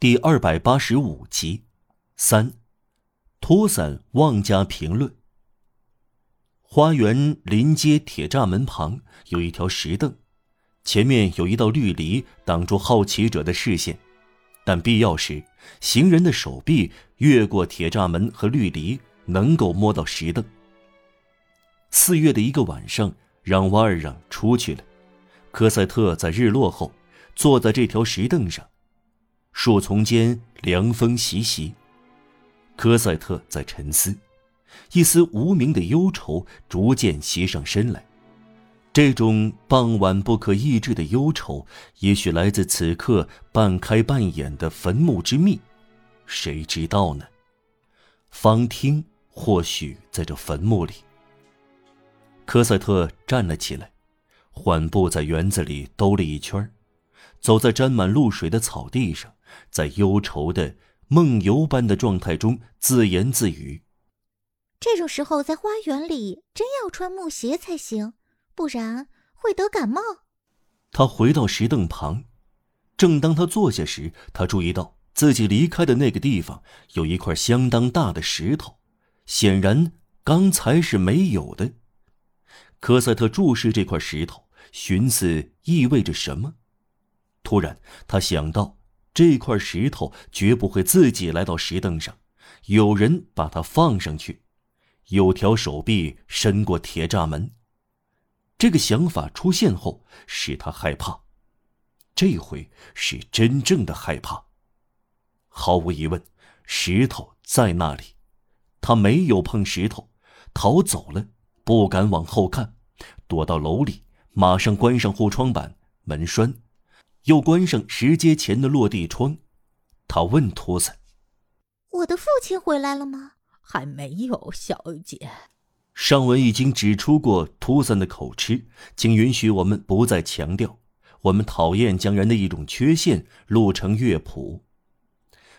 第二百八十五集，三，托伞妄加评论。花园临街铁栅门旁有一条石凳，前面有一道绿篱挡住好奇者的视线，但必要时，行人的手臂越过铁栅门和绿篱，能够摸到石凳。四月的一个晚上，让瓦尔让出去了，科赛特在日落后坐在这条石凳上。树丛间凉风习习。科赛特在沉思，一丝无名的忧愁逐渐袭上身来。这种傍晚不可抑制的忧愁，也许来自此刻半开半掩的坟墓之秘，谁知道呢？方汀或许在这坟墓里。科赛特站了起来，缓步在园子里兜了一圈，走在沾满露水的草地上。在忧愁的梦游般的状态中自言自语：“这种时候在花园里真要穿木鞋才行，不然会得感冒。”他回到石凳旁，正当他坐下时，他注意到自己离开的那个地方有一块相当大的石头，显然刚才是没有的。科赛特注视这块石头，寻思意味着什么。突然，他想到。这块石头绝不会自己来到石凳上，有人把它放上去，有条手臂伸过铁栅门。这个想法出现后，使他害怕，这回是真正的害怕。毫无疑问，石头在那里，他没有碰石头，逃走了，不敢往后看，躲到楼里，马上关上护窗板、门栓。又关上石阶前的落地窗，他问托森：“我的父亲回来了吗？”“还没有，小姐。”上文已经指出过托森的口吃，请允许我们不再强调。我们讨厌将人的一种缺陷录成乐谱。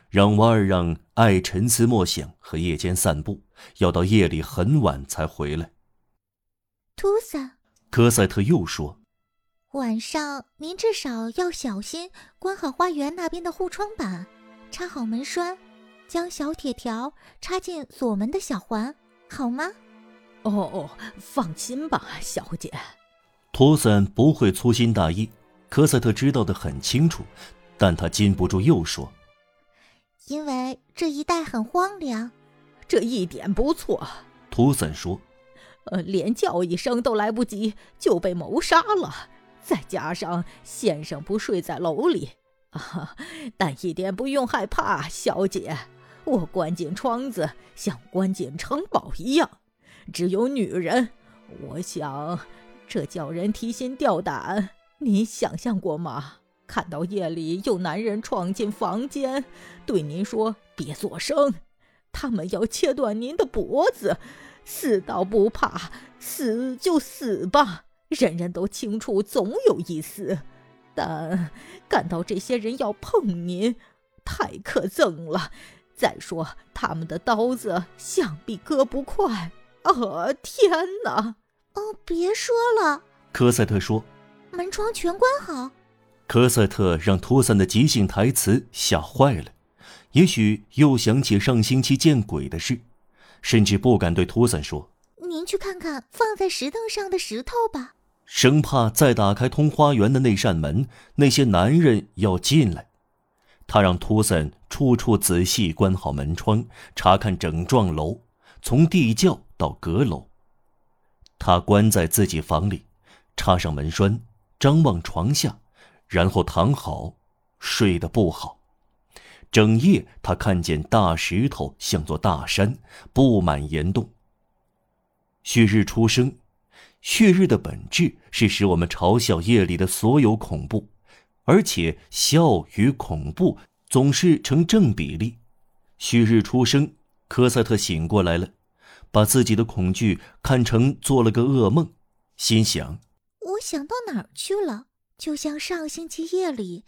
让瓦尔让爱沉思默想和夜间散步，要到夜里很晚才回来。托萨，科赛特又说。晚上您至少要小心，关好花园那边的护窗板，插好门栓，将小铁条插进锁门的小环，好吗？哦哦，放心吧，小姐。托森不会粗心大意，科赛特知道的很清楚，但他禁不住又说：“因为这一带很荒凉。”这一点不错，图森说：“呃，连叫一声都来不及，就被谋杀了。”再加上先生不睡在楼里，啊，但一点不用害怕，小姐，我关紧窗子像关紧城堡一样。只有女人，我想这叫人提心吊胆。你想象过吗？看到夜里有男人闯进房间，对您说别作声，他们要切断您的脖子，死倒不怕，死就死吧。人人都清楚，总有一死，但感到这些人要碰您，太可憎了。再说他们的刀子想必割不快。啊，天哪！哦，别说了。科赛特说：“门窗全关好。”科赛特让托森的即兴台词吓坏了，也许又想起上星期见鬼的事，甚至不敢对托森说：“您去看看放在石凳上的石头吧。”生怕再打开通花园的那扇门，那些男人要进来。他让托森处处仔细关好门窗，查看整幢楼，从地窖到阁楼。他关在自己房里，插上门栓，张望床下，然后躺好，睡得不好。整夜他看见大石头像座大山，布满岩洞。旭日初升。血日的本质是使我们嘲笑夜里的所有恐怖，而且笑与恐怖总是成正比例。旭日初升，科赛特醒过来了，把自己的恐惧看成做了个噩梦，心想：我想到哪儿去了？就像上星期夜里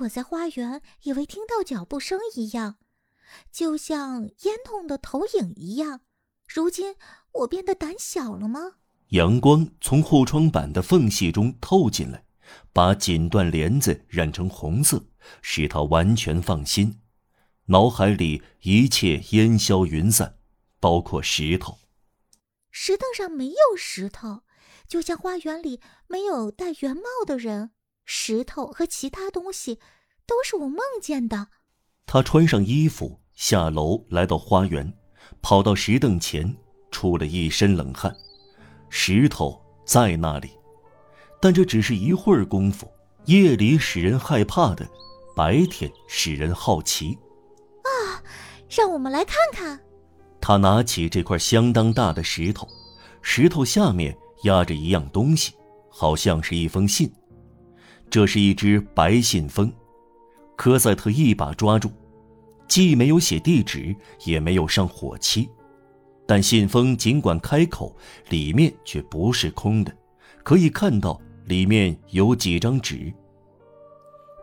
我在花园以为听到脚步声一样，就像烟筒的投影一样。如今我变得胆小了吗？阳光从护窗板的缝隙中透进来，把锦缎帘子染成红色，使他完全放心，脑海里一切烟消云散，包括石头。石凳上没有石头，就像花园里没有戴圆帽的人。石头和其他东西，都是我梦见的。他穿上衣服，下楼来到花园，跑到石凳前，出了一身冷汗。石头在那里，但这只是一会儿功夫。夜里使人害怕的，白天使人好奇。啊，让我们来看看。他拿起这块相当大的石头，石头下面压着一样东西，好像是一封信。这是一只白信封，科赛特一把抓住，既没有写地址，也没有上火漆，但信封尽管开口，里面却不是空的，可以看到里面有几张纸。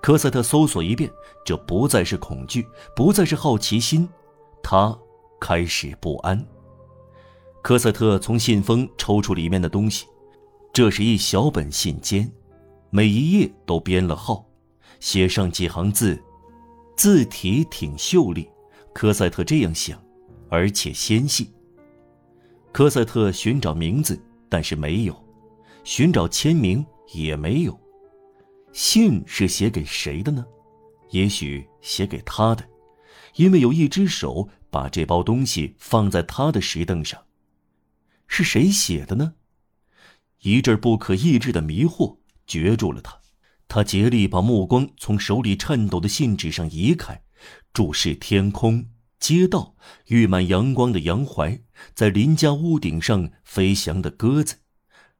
科赛特搜索一遍，这不再是恐惧，不再是好奇心，他开始不安。科赛特从信封抽出里面的东西，这是一小本信笺。每一页都编了号，写上几行字，字体挺秀丽。科赛特这样想，而且纤细。科赛特寻找名字，但是没有；寻找签名也没有。信是写给谁的呢？也许写给他的，因为有一只手把这包东西放在他的石凳上。是谁写的呢？一阵不可抑制的迷惑。攫住了他，他竭力把目光从手里颤抖的信纸上移开，注视天空、街道、溢满阳光的杨槐，在邻家屋顶上飞翔的鸽子。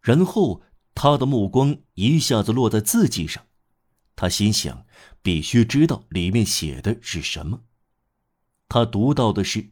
然后，他的目光一下子落在字迹上，他心想：必须知道里面写的是什么。他读到的是：“